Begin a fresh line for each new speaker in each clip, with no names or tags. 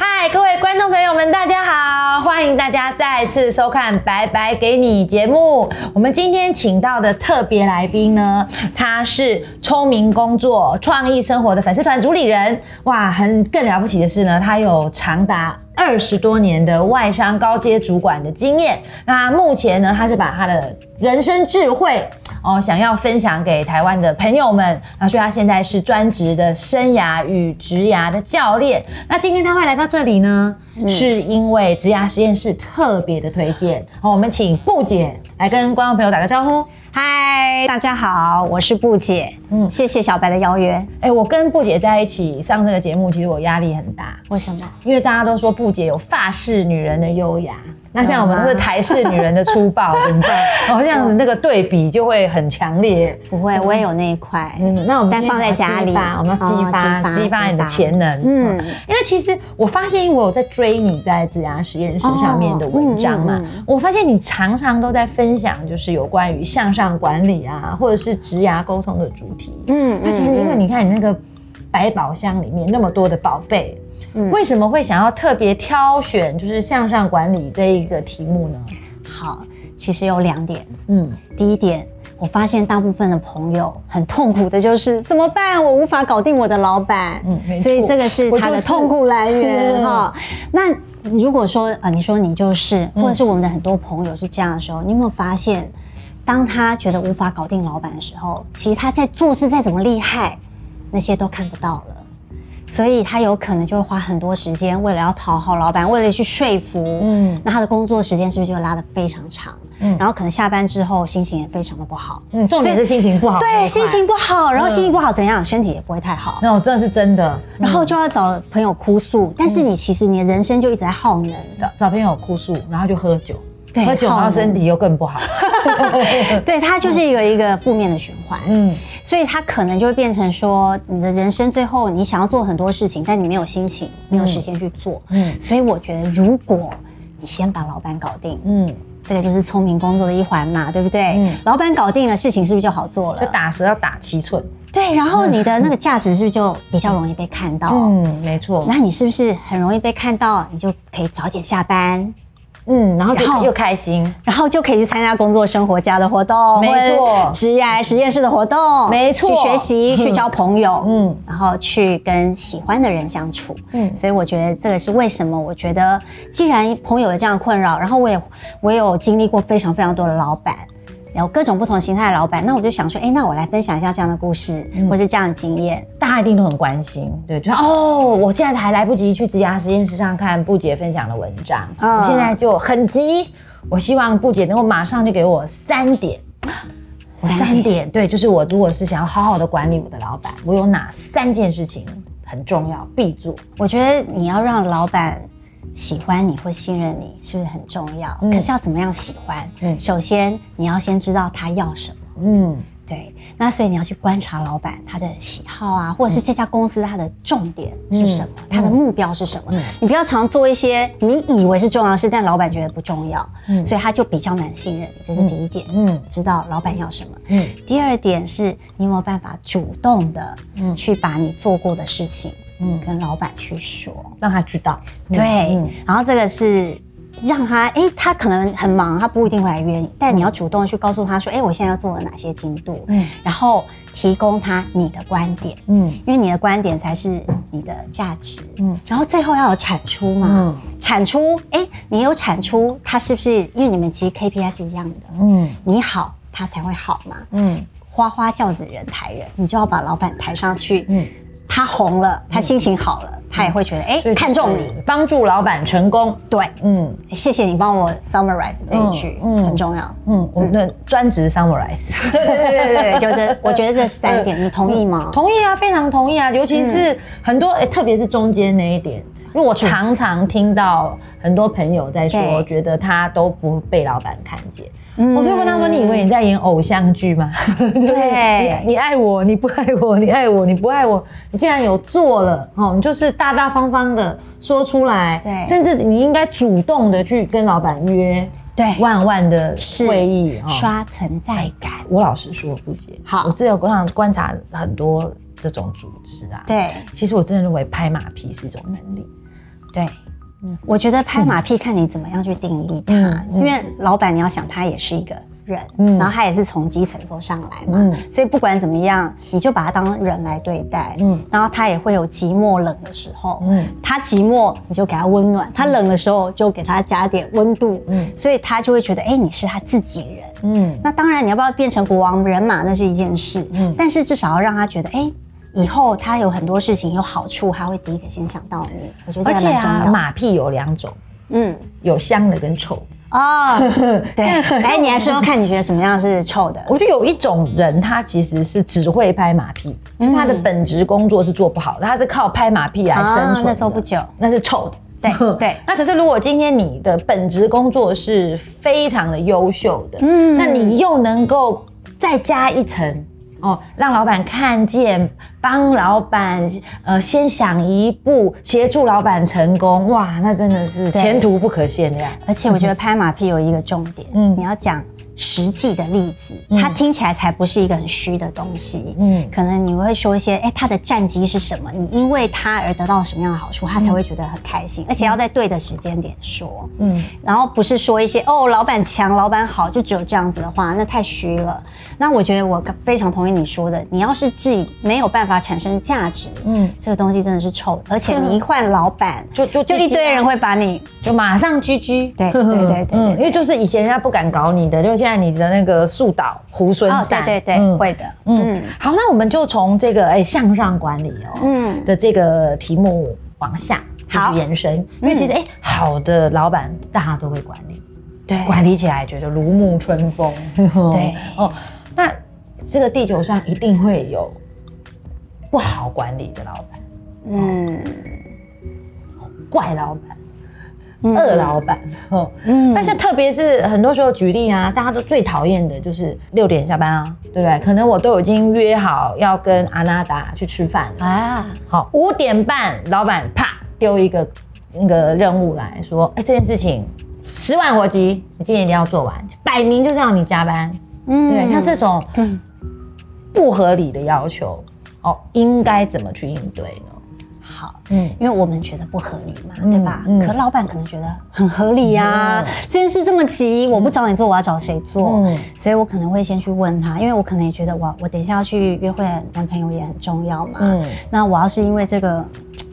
嗨，各位观众朋友们，大家好！欢迎大家再次收看《白白给你》节目。我们今天请到的特别来宾呢，他是聪明工作、创意生活的粉丝团主理人。哇，很更了不起的是呢，他有长达二十多年的外商高阶主管的经验。那目前呢，他是把他的人生智慧哦，想要分享给台湾的朋友们。那所以他现在是专职的生涯与职涯的教练。那今天他会来到这里呢，是因为职涯实验室特别的推荐。好，我们请布姐来跟观众朋友打个招呼。
嗨，大家好，我是布姐。嗯，谢谢小白的邀约。
哎，我跟布姐在一起上这个节目，其实我压力很大。
为什么？
因为大家都说布姐有法式女人的优雅。那像我们都是台式女人的粗暴，怎么办？哦，这样子那个对比就会很强烈。
不会，我也有那一块。嗯，
那我们
但放在家里，
我们要激发激发你的潜能。嗯，因为其实我发现，因为我有在追你在自然实验室上面的文章嘛，我发现你常常都在分享，就是有关于向上管理啊，或者是职涯沟通的主题。嗯，那其实因为你看你那个百宝箱里面那么多的宝贝。为什么会想要特别挑选就是向上管理这一个题目呢？
好，其实有两点。嗯，第一点，我发现大部分的朋友很痛苦的就是怎么办？我无法搞定我的老板。嗯，所以这个是他的痛苦来源哈。那如果说啊，你说你就是，或者是我们的很多朋友是这样的时候，你有没有发现，当他觉得无法搞定老板的时候，其实他在做事再怎么厉害，那些都看不到了。所以他有可能就会花很多时间，为了要讨好老板，为了去说服，嗯，那他的工作时间是不是就拉得非常长？嗯，然后可能下班之后心情也非常的不好。
嗯，重点是心情不好。
对，心情不好，然后心情不好怎样？身体也不会太好。
那我真的是真的，
然后就要找朋友哭诉，但是你其实你的人生就一直在耗能。
找找朋友哭诉，然后就喝酒。对喝酒然后身体又更不好，
对，它就是一个一个负面的循环。嗯，所以它可能就会变成说，你的人生最后你想要做很多事情，但你没有心情，没有时间去做。嗯，所以我觉得，如果你先把老板搞定，嗯，这个就是聪明工作的一环嘛，对不对？嗯，老板搞定了，事情是不是就好做了？
就打蛇要打七寸。
对，然后你的那个价值是不是就比较容易被看到？
嗯，没错。
那你是不是很容易被看到？你就可以早点下班。
嗯，然后就又开心，
然后就可以去参加工作生活家的活动，
没错，
职业实验室的活动，
没错，
去学习，去交朋友，嗯，然后去跟喜欢的人相处，嗯，所以我觉得这个是为什么？我觉得既然朋友有这样困扰，然后我也我有经历过非常非常多的老板。有各种不同形态的老板，那我就想说，哎，那我来分享一下这样的故事，或是这样的经验，
大家一定都很关心，对，就哦，我现在还来不及去职涯实验室上看布姐分享的文章，我现在就很急，我希望布姐能够马上就给我三点，三点，对，就是我如果是想要好好的管理我的老板，我有哪三件事情很重要必做？
我觉得你要让老板。喜欢你或信任你是不是很重要？可是要怎么样喜欢？嗯，首先你要先知道他要什么。嗯，对。那所以你要去观察老板他的喜好啊，或者是这家公司它的重点是什么，它的目标是什么？你不要常做一些你以为是重要的事，但老板觉得不重要，所以他就比较难信任你。这是第一点。嗯，知道老板要什么。嗯，第二点是你有没有办法主动的去把你做过的事情。嗯，跟老板去说，
让他知道。
对，然后这个是让他，哎，他可能很忙，他不一定会来约你，但你要主动去告诉他说，哎，我现在要做了哪些进度，嗯，然后提供他你的观点，嗯，因为你的观点才是你的价值，嗯，然后最后要有产出嘛，嗯，产出，哎，你有产出，他是不是？因为你们其实 KPI 是一样的，嗯，你好，他才会好嘛，嗯，花花轿子人抬人，你就要把老板抬上去，嗯。他红了，他心情好了，他也会觉得哎，看中你，
帮助老板成功。
对，嗯，谢谢你帮我 summarize 这一句，嗯，很重要。
嗯，我们的专职 summarize。
对对对对对，就这，我觉得这三点，你同意吗？
同意啊，非常同意啊，尤其是很多，哎，特别是中间那一点。因为我常常听到很多朋友在说，觉得他都不被老板看见。我就问他说：“你以为你在演偶像剧吗？对，你爱我，你不爱我，你爱我，你不爱我。你既然有做了，哦，你就是大大方方的说出来。对，甚至你应该主动的去跟老板约，
对，
万万的会议，
刷存在感。
我老实说，不接。好，我自由观察观察很多这种组织啊，
对，
其实我真的认为拍马屁是一种能力。
对，嗯，我觉得拍马屁看你怎么样去定义它，因为老板你要想他也是一个。人，嗯，然后他也是从基层走上来嘛，嗯，所以不管怎么样，你就把他当人来对待，嗯，然后他也会有寂寞冷的时候，嗯，他寂寞你就给他温暖，他冷的时候就给他加点温度，嗯，所以他就会觉得，哎，你是他自己人，嗯，那当然你要不要变成国王人马那是一件事，嗯，但是至少要让他觉得，哎，以后他有很多事情有好处，他会第一个先想到你，我觉得这蛮重要。
马屁有两种，嗯，有香的跟臭的。哦，
对，哎，你来说说看，你觉得什么样是臭的？
我觉得有一种人，他其实是只会拍马屁，就是他的本职工作是做不好的，他是靠拍马屁来生存。
那时候不久，
那是臭的。
对 对。
那可是如果今天你的本职工作是非常的优秀的，嗯，那你又能够再加一层。哦，让老板看见，帮老板呃先想一步，协助老板成功，哇，那真的是前途不可限量。
而且我觉得拍马屁有一个重点，嗯，你要讲。实际的例子，它听起来才不是一个很虚的东西。嗯，可能你会说一些，哎，他的战绩是什么？你因为他而得到什么样的好处，他才会觉得很开心，而且要在对的时间点说。嗯，然后不是说一些哦，老板强，老板好，就只有这样子的话，那太虚了。那我觉得我非常同意你说的，你要是自己没有办法产生价值，嗯，这个东西真的是臭，而且你一换老板，就就就一堆人会把你
就马上居居。
对对对 对，
因为就是以前人家不敢搞你的，就现在你的那个树倒猢狲散，
对对对，会的。嗯，
好，那我们就从这个哎向上管理哦，嗯。的这个题目往下继续延伸，因为其实哎好的老板大家都会管理，
对，
管理起来觉得如沐春风，
对。哦。
那这个地球上一定会有不好管理的老板，嗯，怪老板。二老板，嗯，但是特别是很多时候举例啊，大家都最讨厌的就是六点下班啊，对不对？可能我都已经约好要跟阿娜达去吃饭啊，好，五点半老板啪丢一个那个任务来说，哎，这件事情十万火急，你今天一定要做完，摆明就是要你加班，嗯，对，像这种不合理的要求，哦，应该怎么去应对呢？
好，嗯，因为我们觉得不合理嘛，对吧？可老板可能觉得很合理呀，这件事这么急，我不找你做，我要找谁做？所以我可能会先去问他，因为我可能也觉得，哇，我等一下要去约会，男朋友也很重要嘛。嗯，那我要是因为这个。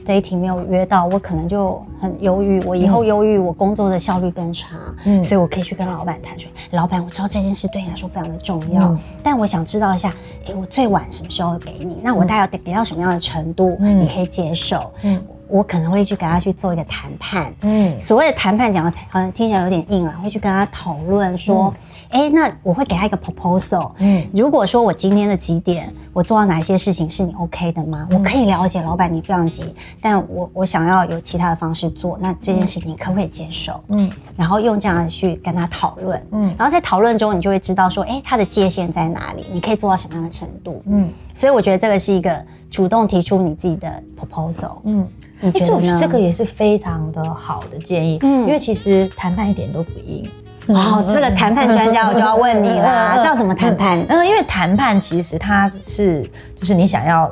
这一题没有约到，我可能就很忧郁。我以后忧郁，我工作的效率更差。嗯，所以我可以去跟老板谈说：“老板，我知道这件事对你来说非常的重要，但我想知道一下，哎，我最晚什么时候给你？那我大概要给到什么样的程度，你可以接受？嗯。”我可能会去跟他去做一个谈判，嗯，所谓的谈判讲的好像听起来有点硬了，会去跟他讨论说，哎，那我会给他一个 proposal，嗯，如果说我今天的几点我做到哪一些事情是你 OK 的吗？我可以了解老板你非常急，但我我想要有其他的方式做，那这件事情你可不可以接受？嗯，然后用这样去跟他讨论，嗯，然后在讨论中你就会知道说，哎，他的界限在哪里？你可以做到什么样的程度？嗯，所以我觉得这个是一个主动提出你自己的 proposal，嗯。
你觉得这个也是非常的好的建议，嗯，因为其实谈判一点都不硬。
哦，这个谈判专家我就要问你啦，这样怎么谈判？
嗯，因为谈判其实它是就是你想要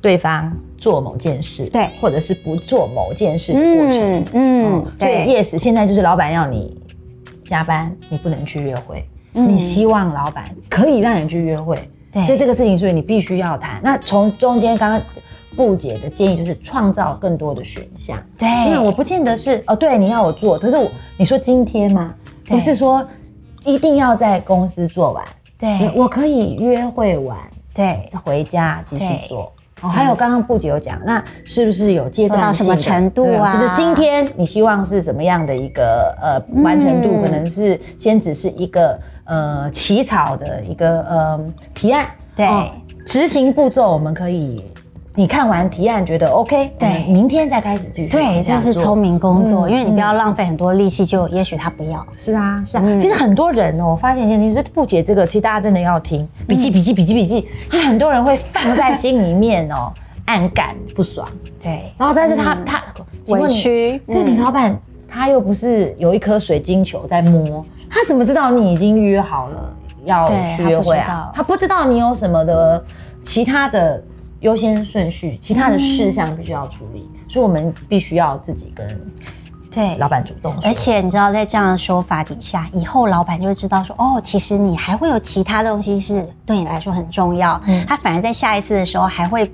对方做某件事，
对，
或者是不做某件事的过程，嗯，对。Yes，现在就是老板要你加班，你不能去约会，你希望老板可以让你去约会，对，就这个事情，所以你必须要谈。那从中间刚刚。不解的建议就是创造更多的选项。
对，
因为我不见得是哦，对，你要我做，可是我你说今天吗？不是说一定要在公司做完。
对，
我可以约会完，
对，
回家继续做。哦，还有刚刚布姐有讲，那是不是有阶段
到什么程度啊？
就是今天你希望是什么样的一个呃完成度？可能是先只是一个呃起草的一个呃提案。
对，
执行步骤我们可以。你看完提案觉得 OK，
对，
明天再开始去
对，就是聪明工作，因为你不要浪费很多力气，就也许他不要。
是啊，是啊。其实很多人哦，我发现一件事情，是不解这个，其实大家真的要听笔记，笔记，笔记，笔记，因为很多人会放在心里面哦，暗感不爽。
对。
然后但是他他
委屈，
对你老板他又不是有一颗水晶球在摸，他怎么知道你已经约好了要去约会啊？他不知道你有什么的其他的。优先顺序，其他的事项必须要处理，所以我们必须要自己跟
对
老板主动。
而且你知道，在这样的说法底下，以后老板就会知道说，哦，其实你还会有其他东西是对你来说很重要。嗯，他反而在下一次的时候还会。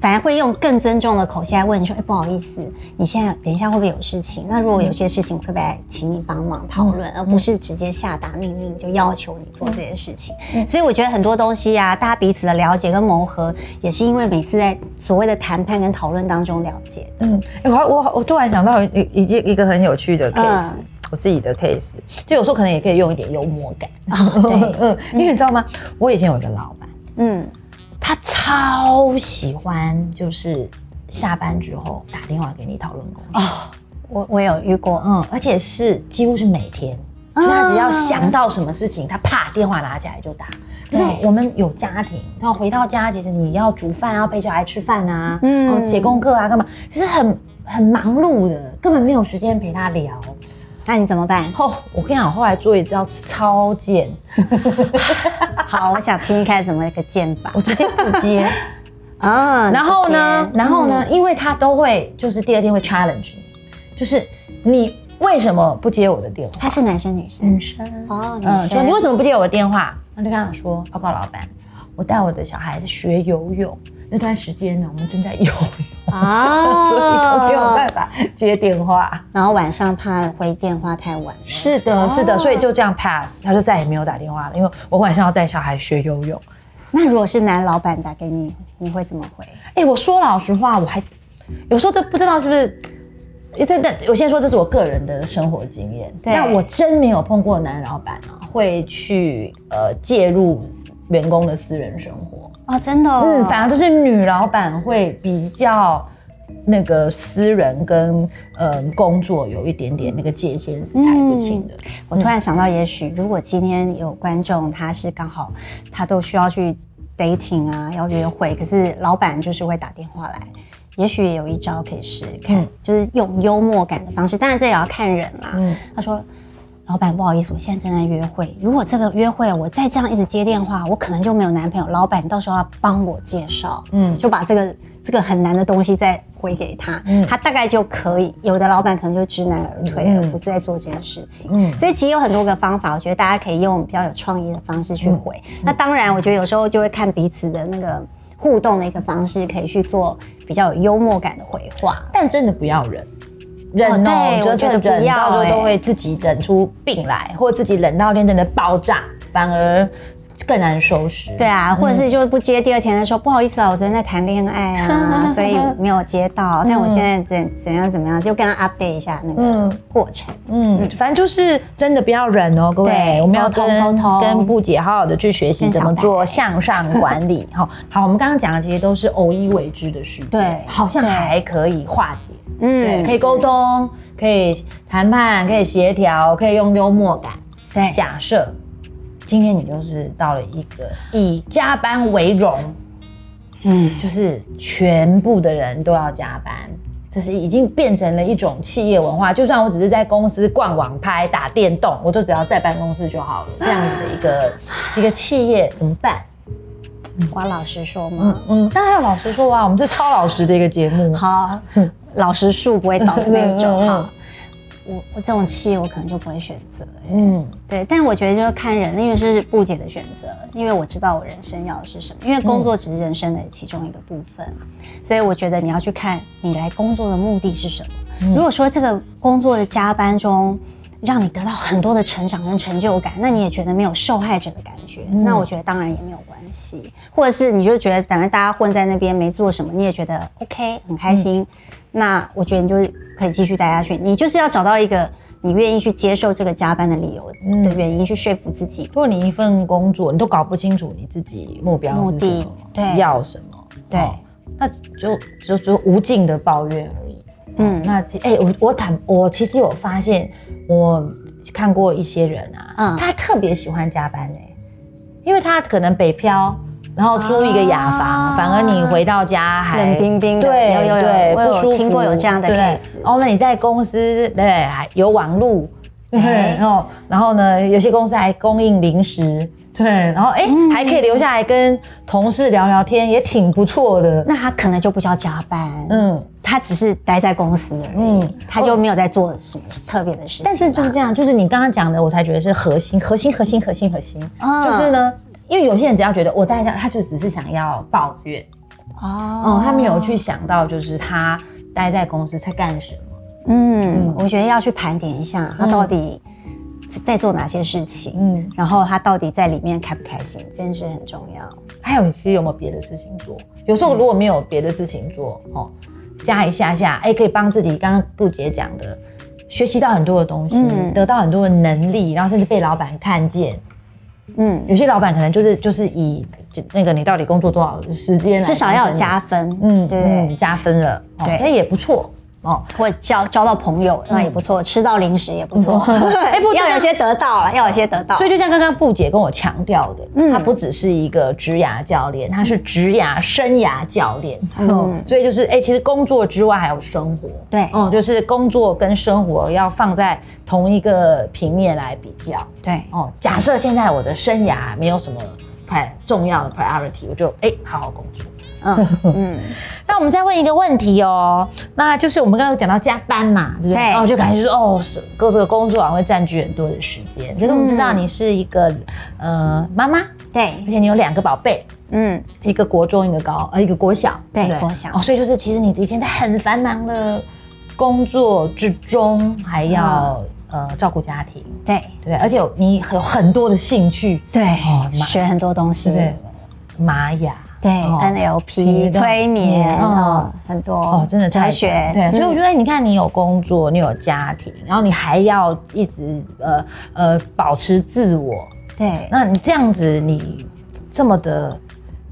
反而会用更尊重的口气来问你说：“哎，不好意思，你现在等一下会不会有事情？那如果有些事情，我可不可以请你帮忙讨论，而不是直接下达命令就要求你做这件事情？所以我觉得很多东西啊，大家彼此的了解跟磨合，也是因为每次在所谓的谈判跟讨论当中了解。嗯，
哎，我我我突然想到一一件一个很有趣的 case，我自己的 case，就有时候可能也可以用一点幽默感。
对，嗯，
因为你知道吗？我以前有一个老板，嗯。他超喜欢，就是下班之后打电话给你讨论工作。哦，
我我有遇过，嗯，
而且是几乎是每天，他只要想到什么事情，他啪电话拿起来就打。可是我们有家庭，然后回到家，其实你要煮饭，要陪小孩吃饭啊，嗯，写功课啊，干嘛，其实很很忙碌的，根本没有时间陪他聊。
那你怎么办？
哦，我跟你讲，后来做一招超贱。
好，我想听一看怎么一个贱法。
我直接不接 啊。然后呢，然后呢，因为他都会，就是第二天会 challenge 你，就是你为什么不接我的电话？
他是男生女生？
女生。哦，女生。说你为什么不接我的电话？那就跟他说，报告老板，我带我的小孩子学游泳。那段时间呢，我们正在游泳啊，所以都没有办法接电话。
然后晚上怕回电话太晚。
是的，是的，所以就这样 pass，他就再也没有打电话了。因为我晚上要带小孩学游泳。
那如果是男老板打给你，你会怎么回？
哎，我说老实话，我还有时候都不知道是不是。这这，我先说这是我个人的生活经验。但我真没有碰过男老板啊，会去呃介入员工的私人生活。
哦，真的，嗯，
反而都是女老板会比较那个私人跟呃工作有一点点那个界限是踩不清的。
我突然想到，也许如果今天有观众，他是刚好他都需要去 dating 啊，要约会，可是老板就是会打电话来，也许有一招可以试试看，就是用幽默感的方式，当然这也要看人啦。嗯，他说。老板，不好意思，我现在正在约会。如果这个约会我再这样一直接电话，我可能就没有男朋友。老板，到时候要帮我介绍，嗯，就把这个这个很难的东西再回给他，嗯，他大概就可以。有的老板可能就知难而退，而不再做这件事情。嗯，所以其实有很多个方法，我觉得大家可以用比较有创意的方式去回。那当然，我觉得有时候就会看彼此的那个互动的一个方式，可以去做比较有幽默感的回话，
但真的不要忍。忍哦，我觉得不要，到时候都会自己忍出病来，或自己忍到真的爆炸，反而更难收拾。
对啊，或者是就不接，第二天说不好意思啊，我昨天在谈恋爱啊，所以没有接到。但我现在怎怎样怎么样，就跟他 update 一下那个过程。
嗯，反正就是真的不要忍哦，各位，我们要跟沟通，跟布姐好好的去学习怎么做向上管理。好，好，我们刚刚讲的其实都是偶一为之的事情，
对，
好像还可以化解。嗯，可以沟通，可以谈判，可以协调，可以用幽默感。
对，
假设今天你就是到了一个以加班为荣，嗯，就是全部的人都要加班，这是已经变成了一种企业文化。就算我只是在公司逛网拍、打电动，我都只要在办公室就好了。这样子的一个 一个企业怎么办？
我要老实说吗？
嗯，当然要老实说啊，我们是超老实的一个节目。
好。老实树不会倒的那一种哈，我我这种企业我可能就不会选择。嗯，对，但我觉得就是看人，因为是不解的选择，因为我知道我人生要的是什么，因为工作只是人生的其中一个部分，所以我觉得你要去看你来工作的目的是什么。如果说这个工作的加班中让你得到很多的成长跟成就感，那你也觉得没有受害者的感觉，那我觉得当然也没有关系。或者是你就觉得反正大家混在那边没做什么，你也觉得 OK 很开心。那我觉得你就是可以继续待下去。你就是要找到一个你愿意去接受这个加班的理由的原因，去说服自己。
如果你一份工作你都搞不清楚你自己目标是什么，对，要什么，
对，
那就就就无尽的抱怨而已。嗯，那哎，我我坦我其实有发现，我看过一些人啊，嗯，他特别喜欢加班哎，因为他可能北漂。然后租一个雅房，反而你回到家还
冷冰冰的。
对，有有有，
我有听过有这样的 case。
哦，那你在公司对，还有网路，对哦，然后呢，有些公司还供应零食，对，然后哎，还可以留下来跟同事聊聊天，也挺不错的。
那他可能就不叫加班，嗯，他只是待在公司，嗯，他就没有在做什么特别的事情。
但是就是这样，就是你刚刚讲的，我才觉得是核心，核心，核心，核心，核心，就是呢，因为有些人只要觉得我在家，他就只是想要抱怨，哦，他没有去想到就是他待在公司在干什么。
嗯，我觉得要去盘点一下他到底在做哪些事情，嗯，然后他到底在里面开不开心，这件事很重要。
还有，你其实有没有别的事情做？有时候如果没有别的事情做，哦，加一下下，哎，可以帮自己刚刚布姐讲的，学习到很多的东西，得到很多的能力，然后甚至被老板看见。嗯，有些老板可能就是就是以那个你到底工作多少时间，
至少要有加分，嗯，对，
加分了，对，那也不错。
哦，或交交到朋友那也不错，吃到零食也不错。哎，不要有些得到了，要有些得到。
所以就像刚刚布姐跟我强调的，嗯，他不只是一个职涯教练，他是职涯生涯教练。嗯，所以就是哎，其实工作之外还有生活。
对，
哦，就是工作跟生活要放在同一个平面来比较。
对，哦，
假设现在我的生涯没有什么太重要的 priority，我就哎好好工作。嗯 嗯，那我们再问一个问题哦，那就是我们刚刚讲到加班嘛，对不对？然后就感觉说，哦，是各这个工作啊会占据很多的时间。就是我们知道你是一个呃妈妈，
对，
而且你有两个宝贝，嗯，一个国中，一个高，呃，一个国小，
对，国小。哦，
所以就是其实你以前在很繁忙的工作之中，还要呃照顾家庭，
对。
对，而且你有很多的兴趣，
对，学很多东西，
对，玛雅。
对，NLP 催眠哦，很多哦，
真的
哲学。
对，所以我觉得，你看，你有工作，你有家庭，然后你还要一直呃呃保持自我。
对，
那你这样子，你这么的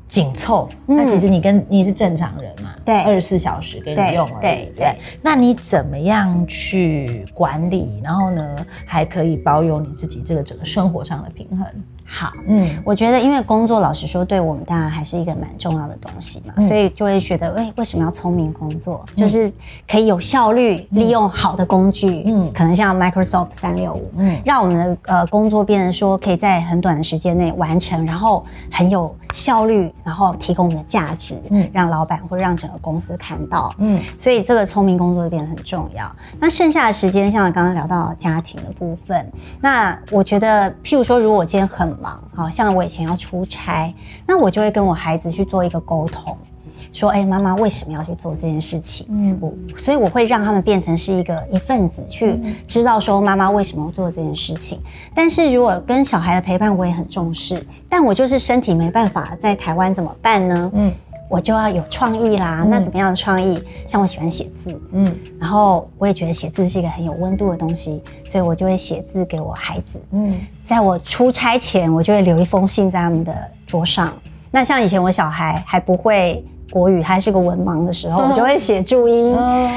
紧凑，那其实你跟你是正常人嘛？
对，
二十四小时给你用而已。对对。那你怎么样去管理？然后呢，还可以保有你自己这个整个生活上的平衡？
好，嗯，我觉得因为工作，老实说，对我们当然还是一个蛮重要的东西嘛，所以就会觉得，哎，为什么要聪明工作？就是可以有效率利用好的工具，嗯，可能像 Microsoft 三六五，嗯，让我们的呃工作变成说可以在很短的时间内完成，然后很有效率，然后提供我们的价值，嗯，让老板或让整个公司看到，嗯，所以这个聪明工作变得很重要。那剩下的时间，像刚刚聊到家庭的部分，那我觉得，譬如说，如果我今天很忙，好像我以前要出差，那我就会跟我孩子去做一个沟通，说：“哎，妈妈为什么要去做这件事情？”嗯，我所以我会让他们变成是一个一份子，去知道说妈妈为什么要做这件事情。但是如果跟小孩的陪伴，我也很重视，但我就是身体没办法在台湾怎么办呢？嗯。我就要有创意啦，那怎么样的创意？像我喜欢写字，嗯，然后我也觉得写字是一个很有温度的东西，所以我就会写字给我孩子，嗯，在我出差前，我就会留一封信在他们的桌上。那像以前我小孩还不会。国语还是个文盲的时候，我就会写注音，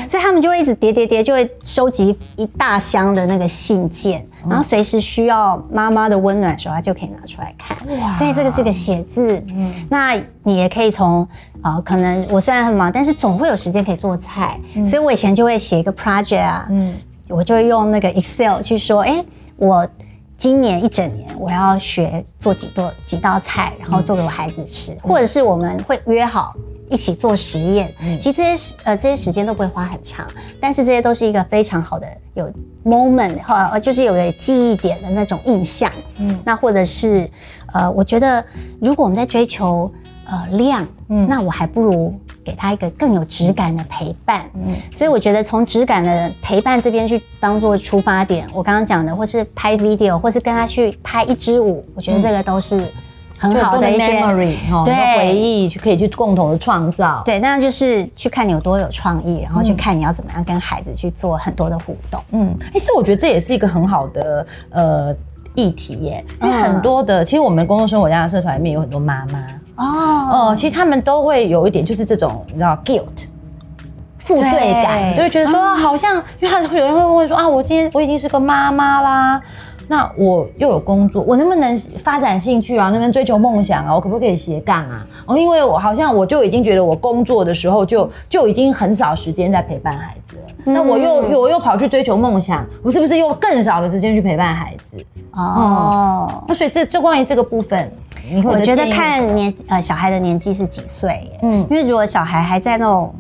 所以他们就会一直叠叠叠，就会收集一大箱的那个信件，然后随时需要妈妈的温暖的时候，他就可以拿出来看。所以这个是个写字。那你也可以从啊，可能我虽然很忙，但是总会有时间可以做菜，所以我以前就会写一个 project 啊，我就会用那个 Excel 去说，哎，我今年一整年我要学做几多几道菜，然后做给我孩子吃，或者是我们会约好。一起做实验，其实这些呃这些时间都不会花很长，但是这些都是一个非常好的有 moment 哈，就是有个记忆点的那种印象。嗯，那或者是呃，我觉得如果我们在追求呃量，嗯，那我还不如给他一个更有质感的陪伴。嗯，所以我觉得从质感的陪伴这边去当做出发点，我刚刚讲的，或是拍 video，或是跟他去拍一支舞，我觉得这个都是。很好的一些
memory 哈，对回忆就可以去共同的创造。
对，那就是去看你有多有创意，然后去看你要怎么样跟孩子去做很多的互动。嗯，
哎，其实我觉得这也是一个很好的呃议题耶，因为很多的，其实我们工作生活家的社团里面有很多妈妈哦，哦，其实他们都会有一点就是这种你知道 guilt 负罪感，就会觉得说好像，因为他会有人会问说啊，我今天我已经是个妈妈啦。那我又有工作，我能不能发展兴趣啊？能不能追求梦想啊？我可不可以斜杠啊？哦，因为我好像我就已经觉得我工作的时候就就已经很少时间在陪伴孩子了。那我又我又跑去追求梦想，我是不是又更少的时间去陪伴孩子？哦，那所以这这关于这个部分，
我觉得看年呃小孩的年纪是几岁，嗯，因为如果小孩还在那种。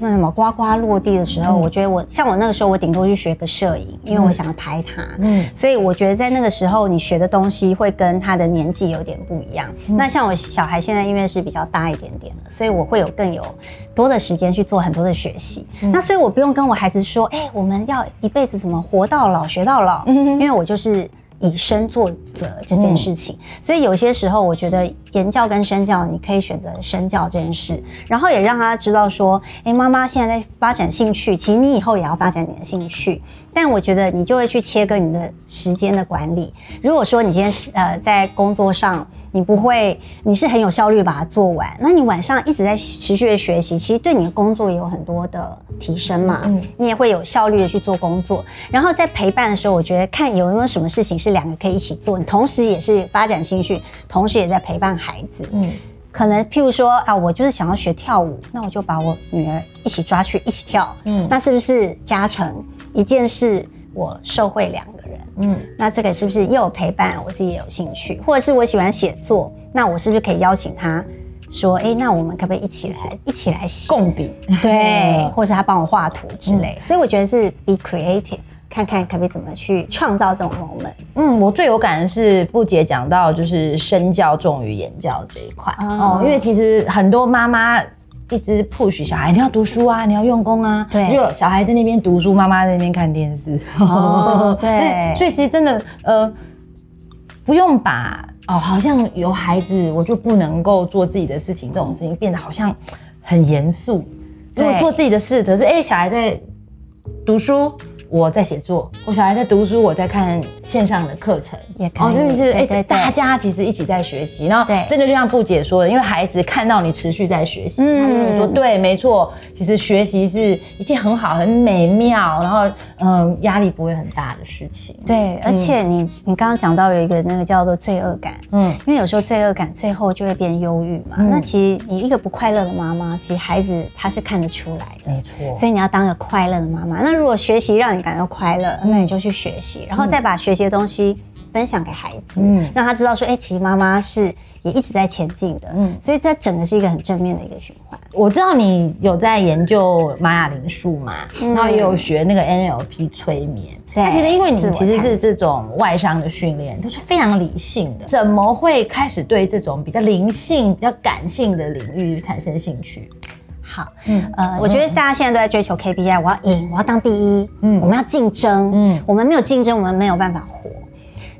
那什么呱呱落地的时候，我觉得我像我那个时候，我顶多去学个摄影，因为我想要拍它。嗯，所以我觉得在那个时候，你学的东西会跟他的年纪有点不一样。那像我小孩现在因为是比较大一点点了，所以我会有更有多的时间去做很多的学习。那所以我不用跟我孩子说，哎，我们要一辈子怎么活到老学到老，因为我就是。以身作则这件事情，所以有些时候我觉得言教跟身教，你可以选择身教这件事，然后也让他知道说，哎，妈妈现在在发展兴趣，其实你以后也要发展你的兴趣。但我觉得你就会去切割你的时间的管理。如果说你今天是呃在工作上你不会，你是很有效率把它做完，那你晚上一直在持续的学习，其实对你的工作也有很多的提升嘛。嗯，你也会有效率的去做工作。然后在陪伴的时候，我觉得看有没有什么事情是两个可以一起做，你同时也是发展兴趣，同时也在陪伴孩子。嗯，可能譬如说啊，我就是想要学跳舞，那我就把我女儿一起抓去一起跳。嗯，那是不是加成？一件事，我受惠两个人，嗯，那这个是不是又有陪伴？我自己也有兴趣，或者是我喜欢写作，那我是不是可以邀请他说，哎，那我们可不可以一起来，一起来写
共笔？
对，或者他帮我画图之类。所以我觉得是 be creative，看看可不可以怎么去创造这种 moment。
嗯，我最有感的是布姐讲到就是身教重于言教这一块哦，因为其实很多妈妈。一直 push 小孩，你要读书啊，你要用功啊。
对，
如果小孩在那边读书，妈妈在那边看电视。
哦，对。
所以其实真的，呃，不用把哦，好像有孩子我就不能够做自己的事情这种事情变得好像很严肃。如果做自己的事，可是哎，小孩在读书。我在写作，我小孩在读书，我在看线上的课程，
也可以。
就是哎，大家其实一起在学习。然后，真的就像布姐说的，因为孩子看到你持续在学习，他就会说：“对，没错，其实学习是一件很好、很美妙，然后嗯，压力不会很大的事情。”
对，而且你你刚刚讲到有一个那个叫做罪恶感，嗯，因为有时候罪恶感最后就会变忧郁嘛。那其实你一个不快乐的妈妈，其实孩子他是看得出来的，
没错。
所以你要当个快乐的妈妈。那如果学习让你感到快乐，那你就去学习，然后再把学习的东西分享给孩子，嗯，让他知道说，哎，其实妈妈是也一直在前进的，嗯，所以这整个是一个很正面的一个循环。
我知道你有在研究玛雅灵术嘛，然后也有学那个 NLP 催眠，
对，
其实因为你其实是这种外伤的训练，都是非常理性的，怎么会开始对这种比较灵性、比较感性的领域产生兴趣？
好，嗯，呃，我觉得大家现在都在追求 KPI，我要赢，我要当第一，嗯，我们要竞争，嗯，我们没有竞争，我们没有办法活。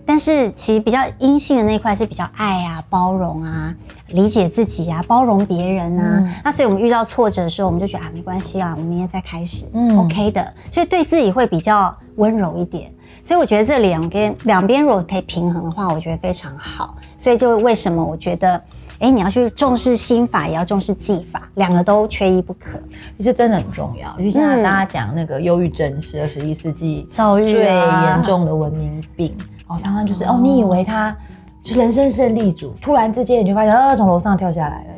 但是其实比较阴性的那一块是比较爱啊、包容啊、理解自己啊、包容别人啊。那所以我们遇到挫折的时候，我们就觉得啊，没关系啊，我们明天再开始，嗯，OK 的。所以对自己会比较温柔一点。所以我觉得这两边两边如果可以平衡的话，我觉得非常好。所以就为什么我觉得。哎，你要去重视心法，也要重视技法，两个都缺一不可。
其实真的很重要，因为现在大家讲那个忧郁症是二十一世纪
最
严重的文明病。哦，常常就是哦，你以为他就人生胜利组，突然之间你就发现，呃，从楼上跳下来了。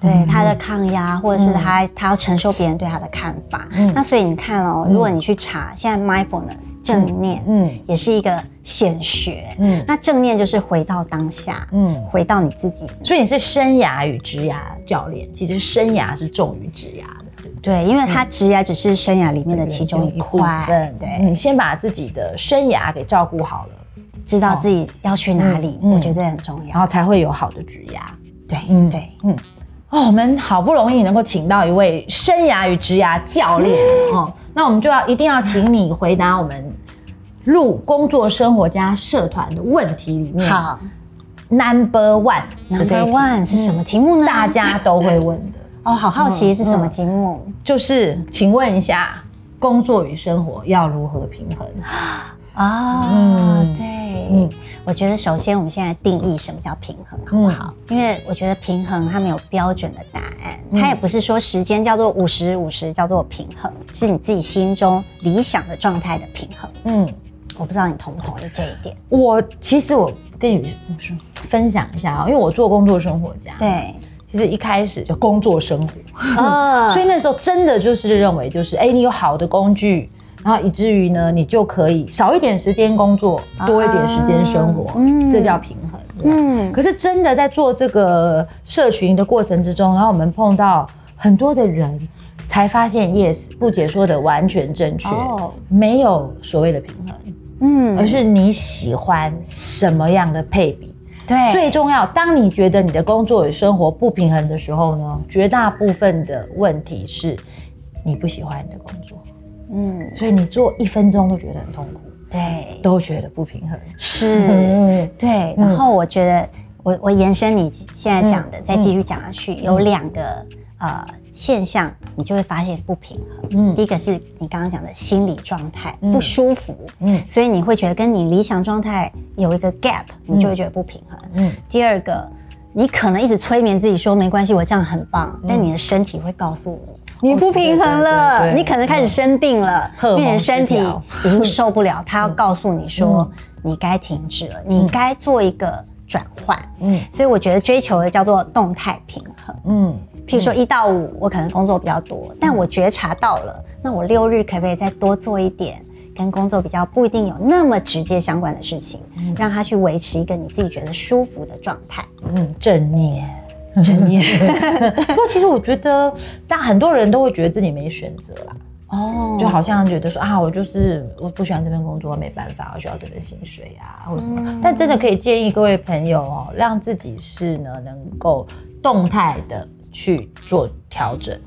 对他的抗压，或者是他他要承受别人对他的看法，嗯。那所以你看哦，如果你去查现在 mindfulness 正念，嗯，也是一个显学，嗯，那正念就是回到当下，嗯，回到你自己。
所以你是生涯与职涯教练，其实生涯是重于职涯的，
对，因为他职涯只是生涯里面的其中一块，对，
嗯，先把自己的生涯给照顾好了，
知道自己要去哪里，我觉得这很重要，
然后才会有好的职涯，
对，嗯，对，嗯。
哦，我们好不容易能够请到一位生涯与职涯教练哦，那我们就要一定要请你回答我们录工作生活家社团的问题里面。
好
，Number One，Number
One 是什么题目呢？
大家都会问的
哦，好好奇是什么题目？
就是请问一下，工作与生活要如何平衡？
啊，对，嗯，我觉得首先我们现在定义什么叫平衡，好不好？因为我觉得平衡它没有标准的答案，它也不是说时间叫做五十五十叫做平衡，是你自己心中理想的状态的平衡。嗯，我不知道你同不同意这一点。
我其实我跟你说分享一下啊，因为我做工作生活家，
对。
其其实一开始就工作生活，啊，所以那时候真的就是认为，就是哎，你有好的工具，然后以至于呢，你就可以少一点时间工作，多一点时间生活，嗯，这叫平衡。嗯，可是真的在做这个社群的过程之中，然后我们碰到很多的人，才发现，yes，不解说的完全正确，没有所谓的平衡，嗯，而是你喜欢什么样的配比。
对，
最重要。当你觉得你的工作与生活不平衡的时候呢，绝大部分的问题是你不喜欢你的工作，嗯，所以你做一分钟都觉得很痛苦，
对，
都觉得不平衡，
是，对。然后我觉得，我我延伸你现在讲的，再继续讲下去，有两个呃。现象，你就会发现不平衡。嗯，第一个是你刚刚讲的心理状态不舒服，嗯，所以你会觉得跟你理想状态有一个 gap，你就会觉得不平衡。嗯，第二个，你可能一直催眠自己说没关系，我这样很棒，但你的身体会告诉你你不平衡了，你可能开始生病了，因为你的身体已经受不了，他要告诉你说你该停止了，你该做一个转换。嗯，所以我觉得追求的叫做动态平衡。嗯。譬如说一到五，我可能工作比较多，但我觉察到了，那我六日可不可以再多做一点跟工作比较不一定有那么直接相关的事情，让他去维持一个你自己觉得舒服的状态？
嗯，正念，
正念。
不过其实我觉得，但很多人都会觉得自己没选择啦。哦，就好像觉得说啊，我就是我不喜欢这份工作，没办法，我需要这份薪水啊，或者什么。但真的可以建议各位朋友哦，让自己是呢能够动态的。去做调整，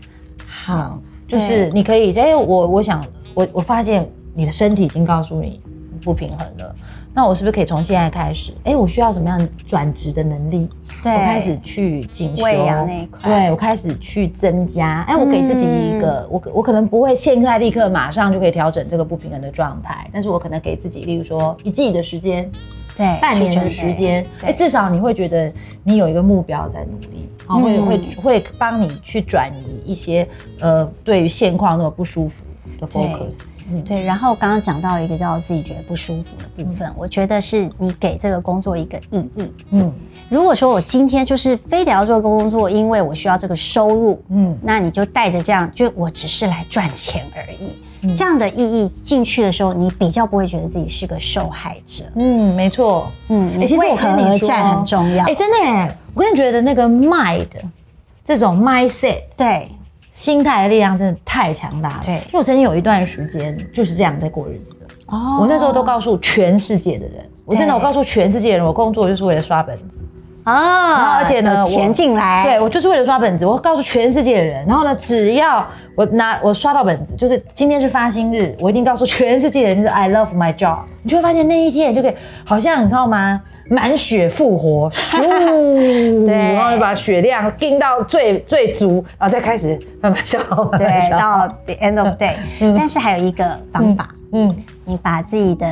好，
就是你可以，哎，我我想，我我发现你的身体已经告诉你不平衡了，那我是不是可以从现在开始？哎，我需要什么样转职的能力？
对，我
开始去进修
那一块，
对我开始去增加，哎，我给自己一个，我我可能不会现在立刻马上就可以调整这个不平衡的状态，但是我可能给自己，例如说一季的时间。
对，
半年的时间，哎，至少你会觉得你有一个目标在努力，啊，会会会帮你去转移一些呃，对于现况那么不舒服的 focus。
嗯，对。然后刚刚讲到一个叫自己觉得不舒服的部分，我觉得是你给这个工作一个意义。嗯，如果说我今天就是非得要做工作，因为我需要这个收入，嗯，那你就带着这样，就我只是来赚钱而已。这样的意义进去的时候，你比较不会觉得自己是个受害者。
嗯，没错。嗯，
其实我跟你战很重要。
哎，真的耶！我跟你觉得那个 mind 这种 mindset，
对
心态的力量真的太强大了。
对，
因为我曾经有一段时间就是这样在过日子的。哦，我那时候都告诉全世界的人，我真的我告诉全世界的人，我工作就是为了刷本子。
啊！而且呢，钱进来，
对我就是为了刷本子。我告诉全世界的人，然后呢，只要我拿我刷到本子，就是今天是发薪日，我一定告诉全世界的人，就是 I love my job。你就会发现那一天你就可以，好像你知道吗？满血复活，咻，对，然后把血量盯到最最足，然后再开始慢慢消耗，
对，到 the end of day。但是还有一个方法，嗯，你把自己的。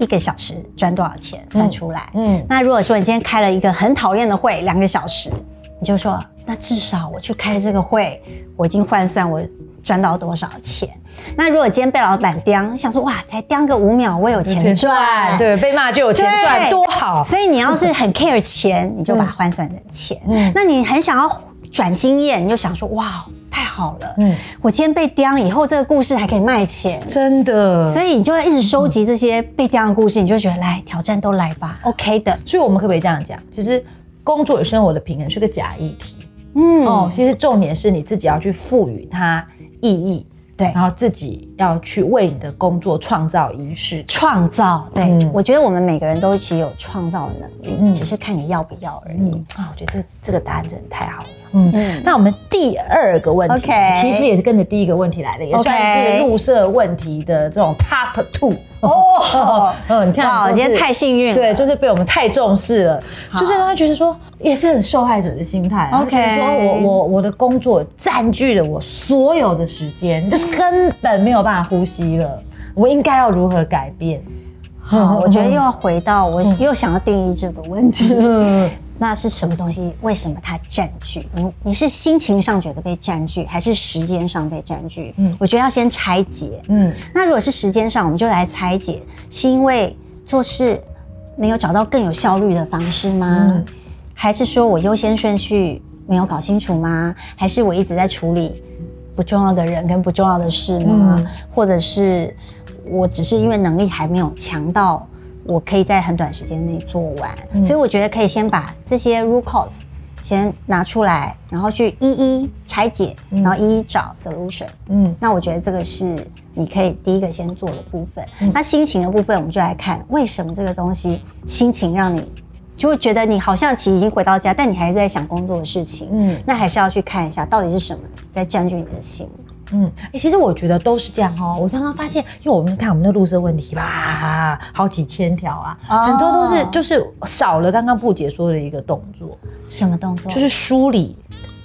一个小时赚多少钱？算出来。嗯，那如果说你今天开了一个很讨厌的会，两个小时，你就说，那至少我去开了这个会，我已经换算我赚到多少钱。那如果今天被老板刁，想说哇，才刁个五秒，我有钱赚，
对，被骂就有钱赚，多好。
所以你要是很 care 钱，你就把它换算成钱。嗯，那你很想要转经验，你就想说哇。太好了，嗯，我今天被刁，以后这个故事还可以卖钱，
真的。
所以你就会一直收集这些被刁的故事，你就觉得来挑战都来吧，OK 的。
所以我们可不可以这样讲？其实工作与生活的平衡是个假议题，嗯，哦，其实重点是你自己要去赋予它意义。
对，
然后自己要去为你的工作创造仪式，
创造。对，我觉得我们每个人都其实有创造的能力，只是看你要不要而已。
啊，我觉得这这个答案真的太好了。嗯，那我们第二个问题，其实也是跟着第一个问题来的，也算是入社问题的这种 top two。哦，
嗯，你看，我今天太幸运了，
对，就是被我们太重视了，就是让他觉得说，也是很受害者的心态。
OK，
说我我我的工作占据了我所有的时间，就是根本没有办法呼吸了。我应该要如何改变？
好，我觉得又要回到我又想要定义这个问题。那是什么东西？为什么它占据你？你是心情上觉得被占据，还是时间上被占据？嗯，我觉得要先拆解。嗯，那如果是时间上，我们就来拆解，是因为做事没有找到更有效率的方式吗？还是说我优先顺序没有搞清楚吗？还是我一直在处理不重要的人跟不重要的事吗？或者是我只是因为能力还没有强到我可以在很短时间内做完？所以我觉得可以先把这些 root cause 先拿出来，然后去一一拆解，然后一一找 solution。嗯，那我觉得这个是你可以第一个先做的部分。那心情的部分，我们就来看为什么这个东西心情让你。就会觉得你好像其实已经回到家，但你还是在想工作的事情。嗯，那还是要去看一下到底是什么在占据你的心。
嗯，哎，其实我觉得都是这样哦。我刚刚发现，因为我们看我们的录色问题吧，好几千条啊，很多都是就是少了刚刚布姐说的一个动作。
什么动作？
就是梳理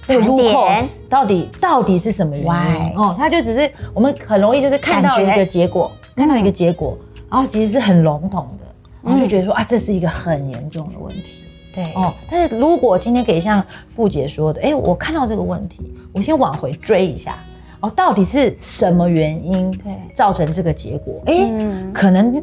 盘点
到底到底是什么原因哦。他就只是我们很容易就是看到一个结果，看到一个结果，然后其实是很笼统的。然后就觉得说啊，这是一个很严重的问题，
对哦。
但是如果今天可以像布姐说的，哎，我看到这个问题，我先往回追一下，哦，到底是什么原因对造成这个结果？哎，可能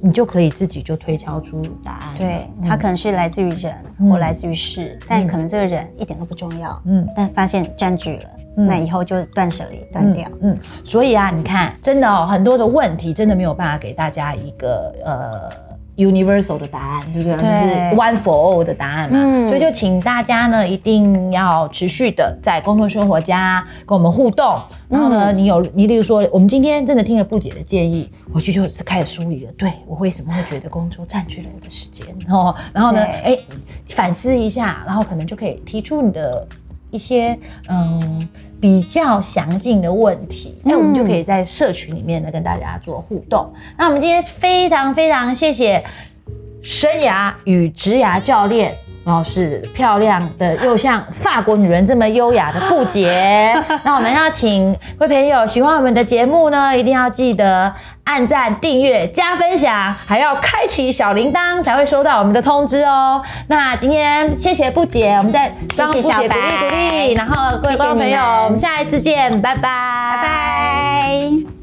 你就可以自己就推敲出答案。
对，它可能是来自于人或来自于事，但可能这个人一点都不重要。嗯，但发现占据了，那以后就断舍离断掉。嗯，
所以啊，你看，真的哦，很多的问题真的没有办法给大家一个呃。Universal 的答案，对不对？就是 one for all 的答案嘛。所以就请大家呢，一定要持续的在工作生活家跟我们互动。然后呢，你有你，例如说，我们今天真的听了布姐的建议，回去就是开始梳理了。对我为什么会觉得工作占据了我的时间？哦，然后呢，哎，反思一下，然后可能就可以提出你的一些嗯。比较详尽的问题，那我们就可以在社群里面呢跟大家做互动。那我们今天非常非常谢谢生涯与职涯教练。然后是漂亮的，又像法国女人这么优雅的布姐。那我们要请各位朋友喜欢我们的节目呢，一定要记得按赞、订阅、加分享，还要开启小铃铛，才会收到我们的通知哦。那今天谢谢布姐，我们再
谢谢小白
鼓励鼓励。然后各位观众朋友，我们下一次见，拜拜，
拜拜。